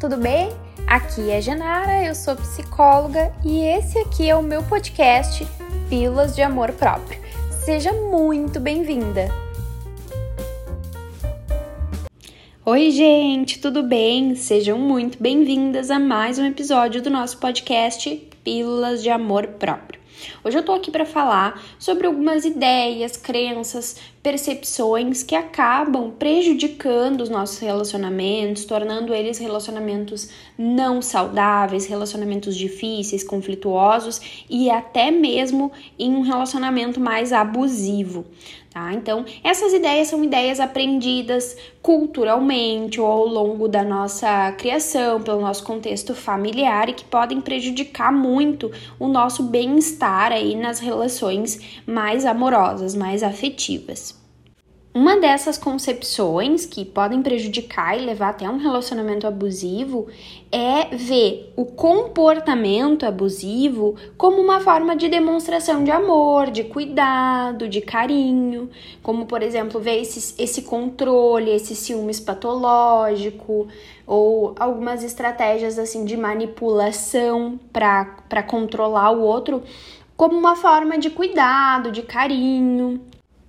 tudo bem? Aqui é Genara, eu sou psicóloga e esse aqui é o meu podcast Pílulas de Amor Próprio. Seja muito bem-vinda! Oi, gente, tudo bem? Sejam muito bem-vindas a mais um episódio do nosso podcast Pílulas de Amor Próprio. Hoje eu tô aqui para falar sobre algumas ideias, crenças, percepções que acabam prejudicando os nossos relacionamentos, tornando eles relacionamentos não saudáveis, relacionamentos difíceis, conflituosos e até mesmo em um relacionamento mais abusivo. Tá? Então, essas ideias são ideias aprendidas culturalmente ou ao longo da nossa criação, pelo nosso contexto familiar e que podem prejudicar muito o nosso bem-estar aí nas relações mais amorosas, mais afetivas. Uma dessas concepções que podem prejudicar e levar até um relacionamento abusivo é ver o comportamento abusivo como uma forma de demonstração de amor, de cuidado, de carinho, como por exemplo ver esse, esse controle, esse ciúmes patológico ou algumas estratégias assim de manipulação para controlar o outro como uma forma de cuidado, de carinho.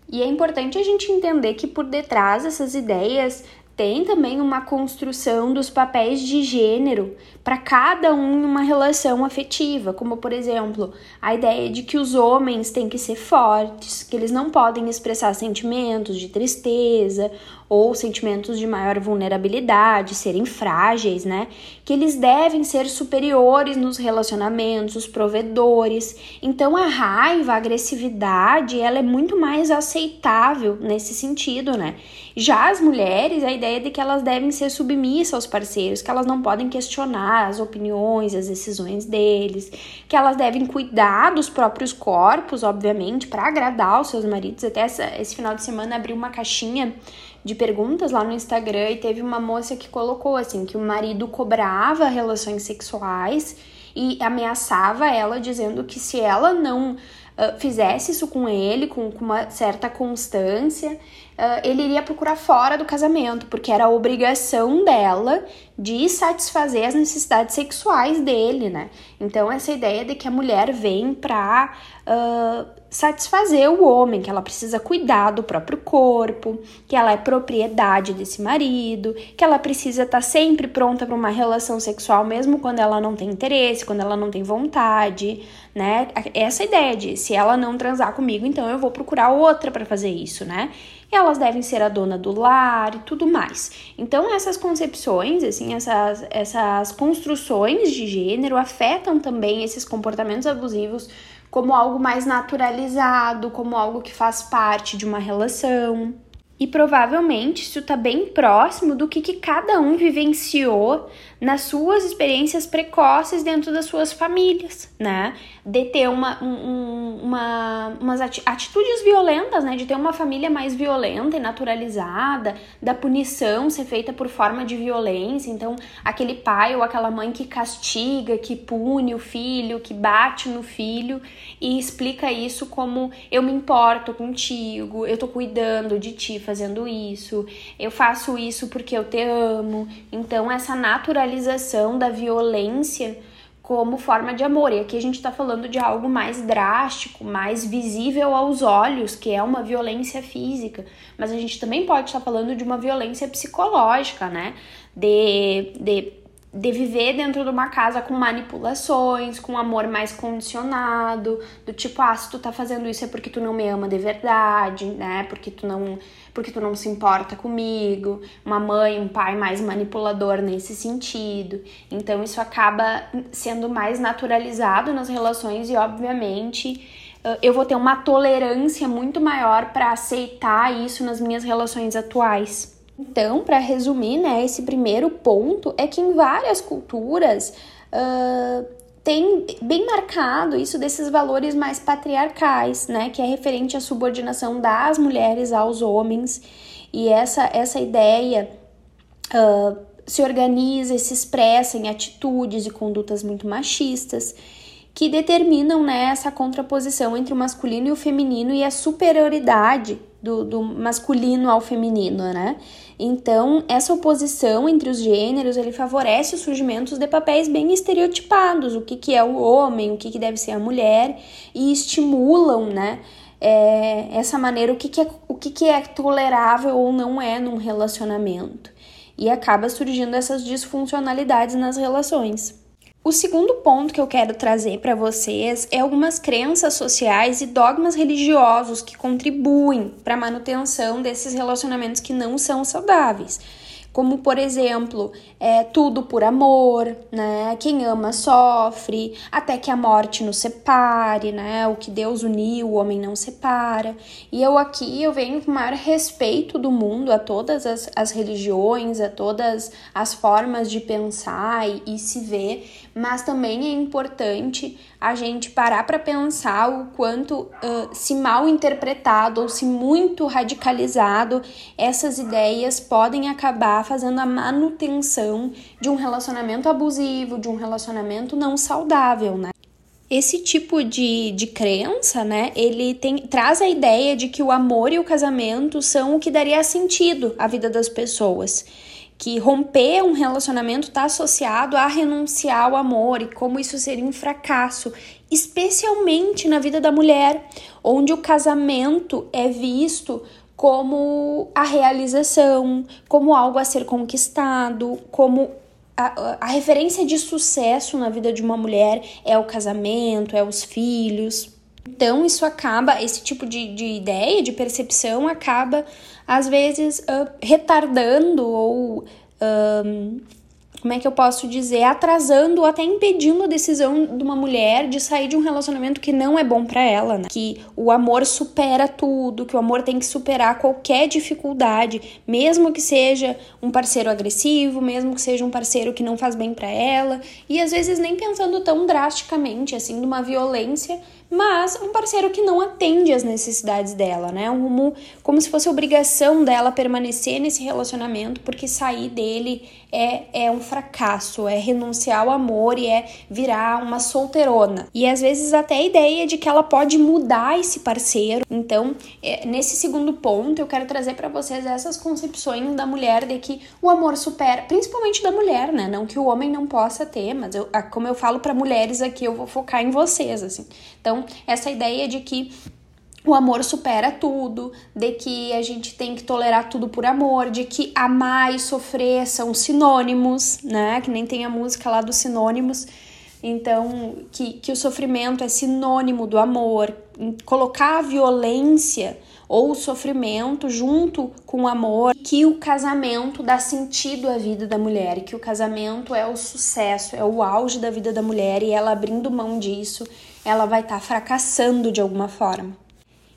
E é importante a gente entender que por detrás dessas ideias tem também uma construção dos papéis de gênero para cada um em uma relação afetiva, como por exemplo, a ideia de que os homens têm que ser fortes, que eles não podem expressar sentimentos de tristeza ou sentimentos de maior vulnerabilidade, serem frágeis, né? Que eles devem ser superiores nos relacionamentos, os provedores. Então a raiva, a agressividade, ela é muito mais aceitável nesse sentido, né? Já as mulheres, a ideia de que elas devem ser submissas aos parceiros, que elas não podem questionar as opiniões, as decisões deles, que elas devem cuidar dos próprios corpos, obviamente, para agradar os seus maridos. Até essa, esse final de semana abri uma caixinha de perguntas lá no Instagram e teve uma moça que colocou assim que o marido cobrava relações sexuais e ameaçava ela dizendo que se ela não uh, fizesse isso com ele com, com uma certa constância, uh, ele iria procurar fora do casamento, porque era obrigação dela de satisfazer as necessidades sexuais dele, né? Então, essa ideia de que a mulher vem pra uh, satisfazer o homem, que ela precisa cuidar do próprio corpo, que ela é propriedade desse marido, que ela precisa estar tá sempre pronta para uma relação sexual, mesmo quando ela não tem interesse, quando ela não tem vontade, né? Essa ideia de se ela não transar comigo, então eu vou procurar outra para fazer isso, né? Elas devem ser a dona do lar e tudo mais. Então, essas concepções, assim, essas, essas construções de gênero afetam também esses comportamentos abusivos como algo mais naturalizado, como algo que faz parte de uma relação. E provavelmente isso está bem próximo do que, que cada um vivenciou nas suas experiências precoces dentro das suas famílias, né? De ter uma, um, uma, umas atitudes violentas, né? De ter uma família mais violenta e naturalizada, da punição ser feita por forma de violência. Então, aquele pai ou aquela mãe que castiga, que pune o filho, que bate no filho e explica isso como eu me importo contigo, eu tô cuidando de ti fazendo isso, eu faço isso porque eu te amo. Então, essa naturalização naturalização da violência como forma de amor. E aqui a gente está falando de algo mais drástico, mais visível aos olhos, que é uma violência física. Mas a gente também pode estar falando de uma violência psicológica, né? De, de de viver dentro de uma casa com manipulações, com amor mais condicionado, do tipo, ah, se tu tá fazendo isso é porque tu não me ama de verdade, né? Porque tu não, porque tu não se importa comigo. Uma mãe, um pai mais manipulador nesse sentido. Então isso acaba sendo mais naturalizado nas relações e obviamente eu vou ter uma tolerância muito maior para aceitar isso nas minhas relações atuais. Então, para resumir, né, esse primeiro ponto é que em várias culturas uh, tem bem marcado isso desses valores mais patriarcais, né, que é referente à subordinação das mulheres aos homens. E essa essa ideia uh, se organiza e se expressa em atitudes e condutas muito machistas que determinam né, essa contraposição entre o masculino e o feminino e a superioridade do, do masculino ao feminino, né? Então, essa oposição entre os gêneros, ele favorece o surgimento de papéis bem estereotipados, o que, que é o homem, o que, que deve ser a mulher, e estimulam, né, é, essa maneira, o, que, que, é, o que, que é tolerável ou não é num relacionamento. E acaba surgindo essas disfuncionalidades nas relações. O segundo ponto que eu quero trazer para vocês é algumas crenças sociais e dogmas religiosos que contribuem para a manutenção desses relacionamentos que não são saudáveis como por exemplo, é, tudo por amor, né? Quem ama sofre, até que a morte nos separe, né? O que Deus uniu, o homem não separa. E eu aqui eu venho com o maior respeito do mundo a todas as, as religiões, a todas as formas de pensar e, e se ver, mas também é importante a gente parar para pensar o quanto, uh, se mal interpretado ou se muito radicalizado, essas ideias podem acabar fazendo a manutenção de um relacionamento abusivo, de um relacionamento não saudável, né? Esse tipo de, de crença, né, ele tem, traz a ideia de que o amor e o casamento são o que daria sentido à vida das pessoas que romper um relacionamento está associado a renunciar ao amor e como isso seria um fracasso, especialmente na vida da mulher, onde o casamento é visto como a realização, como algo a ser conquistado, como a, a, referência de sucesso na vida de uma mulher é o casamento, é os filhos. Então, isso acaba, esse tipo de, de ideia, de percepção, acaba, às vezes, uh, retardando ou. Uh, como é que eu posso dizer, atrasando ou até impedindo a decisão de uma mulher de sair de um relacionamento que não é bom para ela, né? Que o amor supera tudo, que o amor tem que superar qualquer dificuldade, mesmo que seja um parceiro agressivo, mesmo que seja um parceiro que não faz bem para ela, e às vezes nem pensando tão drasticamente assim de uma violência mas um parceiro que não atende às necessidades dela, né? Como se fosse obrigação dela permanecer nesse relacionamento, porque sair dele é, é um fracasso, é renunciar ao amor e é virar uma solteirona. E às vezes até a ideia de que ela pode mudar esse parceiro. Então, é, nesse segundo ponto, eu quero trazer para vocês essas concepções da mulher de que o amor supera, principalmente da mulher, né? Não que o homem não possa ter, mas eu, como eu falo para mulheres aqui, eu vou focar em vocês, assim. Então, essa ideia de que o amor supera tudo, de que a gente tem que tolerar tudo por amor, de que amar e sofrer são sinônimos, né? Que nem tem a música lá dos sinônimos. Então, que, que o sofrimento é sinônimo do amor. Colocar a violência ou o sofrimento junto com o amor, que o casamento dá sentido à vida da mulher, que o casamento é o sucesso, é o auge da vida da mulher e ela abrindo mão disso, ela vai estar tá fracassando de alguma forma.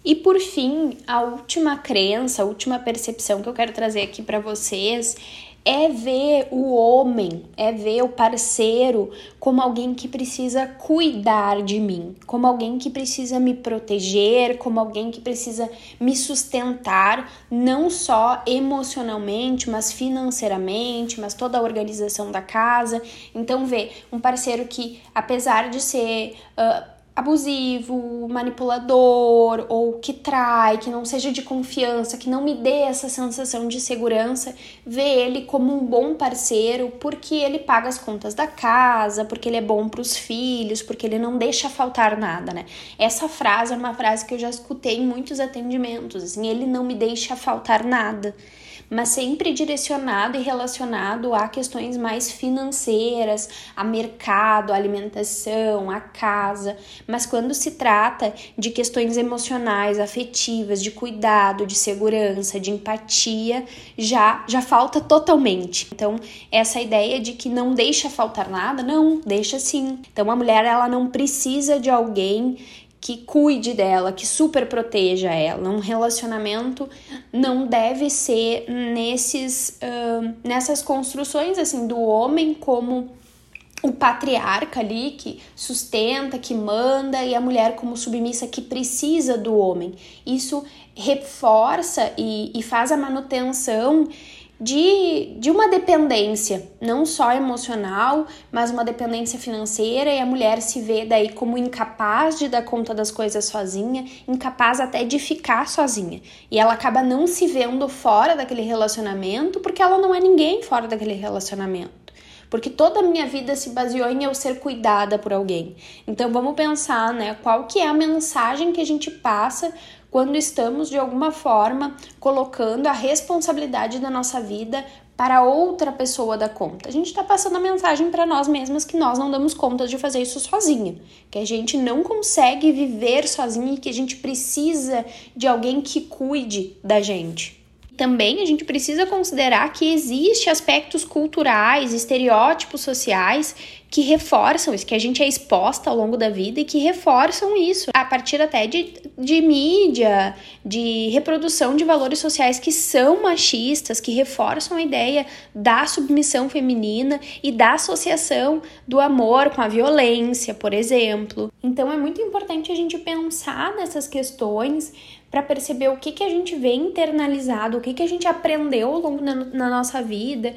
E por fim, a última crença, a última percepção que eu quero trazer aqui para vocês é ver o homem, é ver o parceiro como alguém que precisa cuidar de mim, como alguém que precisa me proteger, como alguém que precisa me sustentar, não só emocionalmente, mas financeiramente, mas toda a organização da casa. Então, ver um parceiro que, apesar de ser. Uh, abusivo, manipulador ou que trai, que não seja de confiança, que não me dê essa sensação de segurança, ver ele como um bom parceiro porque ele paga as contas da casa, porque ele é bom para os filhos, porque ele não deixa faltar nada, né? Essa frase é uma frase que eu já escutei em muitos atendimentos, assim, ele não me deixa faltar nada mas sempre direcionado e relacionado a questões mais financeiras, a mercado, a alimentação, a casa. Mas quando se trata de questões emocionais, afetivas, de cuidado, de segurança, de empatia, já já falta totalmente. Então, essa ideia de que não deixa faltar nada, não, deixa sim. Então, a mulher ela não precisa de alguém que cuide dela, que super proteja ela. Um relacionamento não deve ser nesses, uh, nessas construções assim do homem como o patriarca ali que sustenta, que manda, e a mulher como submissa que precisa do homem. Isso reforça e, e faz a manutenção de, de uma dependência, não só emocional, mas uma dependência financeira, e a mulher se vê daí como incapaz de dar conta das coisas sozinha, incapaz até de ficar sozinha. E ela acaba não se vendo fora daquele relacionamento porque ela não é ninguém fora daquele relacionamento porque toda a minha vida se baseou em eu ser cuidada por alguém. Então vamos pensar, né, qual que é a mensagem que a gente passa quando estamos de alguma forma colocando a responsabilidade da nossa vida para outra pessoa dar conta. A gente está passando a mensagem para nós mesmas que nós não damos conta de fazer isso sozinha, que a gente não consegue viver sozinha e que a gente precisa de alguém que cuide da gente. Também a gente precisa considerar que existe aspectos culturais, estereótipos sociais que reforçam isso, que a gente é exposta ao longo da vida e que reforçam isso, a partir até de, de mídia, de reprodução de valores sociais que são machistas, que reforçam a ideia da submissão feminina e da associação do amor com a violência, por exemplo. Então é muito importante a gente pensar nessas questões para perceber o que, que a gente vê internalizado, o que, que a gente aprendeu ao longo da na nossa vida,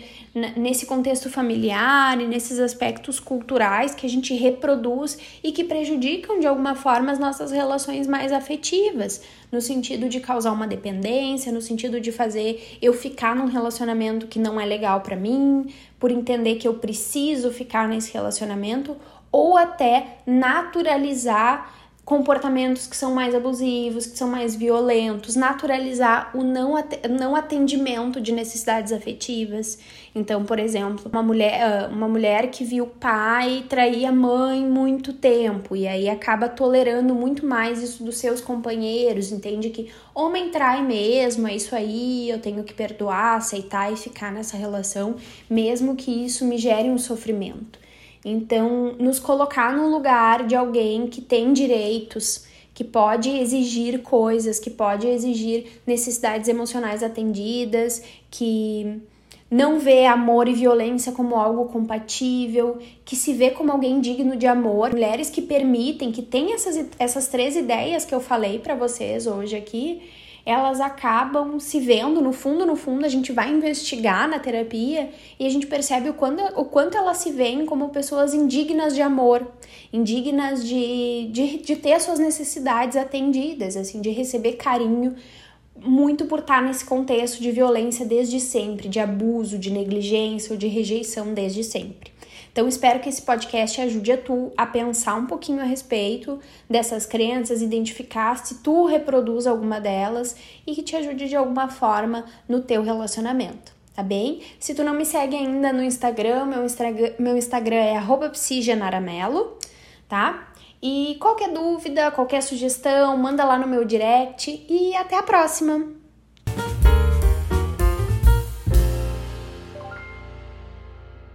nesse contexto familiar e nesses aspectos culturais que a gente reproduz e que prejudicam de alguma forma as nossas relações mais afetivas, no sentido de causar uma dependência, no sentido de fazer eu ficar num relacionamento que não é legal para mim, por entender que eu preciso ficar nesse relacionamento ou até naturalizar comportamentos que são mais abusivos, que são mais violentos, naturalizar o não, atendimento de necessidades afetivas. Então, por exemplo, uma mulher, ah, uma mulher que viu o pai trair a mãe muito tempo e aí acaba tolerando muito mais isso dos seus companheiros, entende que homem trai mesmo, é isso aí, eu tenho que perdoar, aceitar e ficar nessa relação, mesmo que isso me gere um sofrimento. Então, nos colocar no lugar de alguém que tem direitos, que pode exigir coisas, que pode exigir necessidades emocionais atendidas, que não vê amor e violência como algo compatível, que se vê como alguém digno de amor. Mulheres que permitem, que têm essas, essas três ideias que eu falei para vocês hoje aqui, elas acabam se vendo, no fundo, no fundo, a gente vai investigar na terapia e a gente percebe o quanto, o quanto elas se veem como pessoas indignas de amor, indignas de, de, de ter suas necessidades atendidas, assim, de receber carinho, muito por estar nesse contexto de violência desde sempre, de abuso, de negligência ou de rejeição desde sempre. Então, espero que esse podcast ajude a tu a pensar um pouquinho a respeito dessas crenças, identificar se tu reproduz alguma delas e que te ajude de alguma forma no teu relacionamento. Tá bem? Se tu não me segue ainda no Instagram, meu Instagram, meu Instagram é psigenaramelo, tá? E qualquer dúvida, qualquer sugestão, manda lá no meu direct e até a próxima!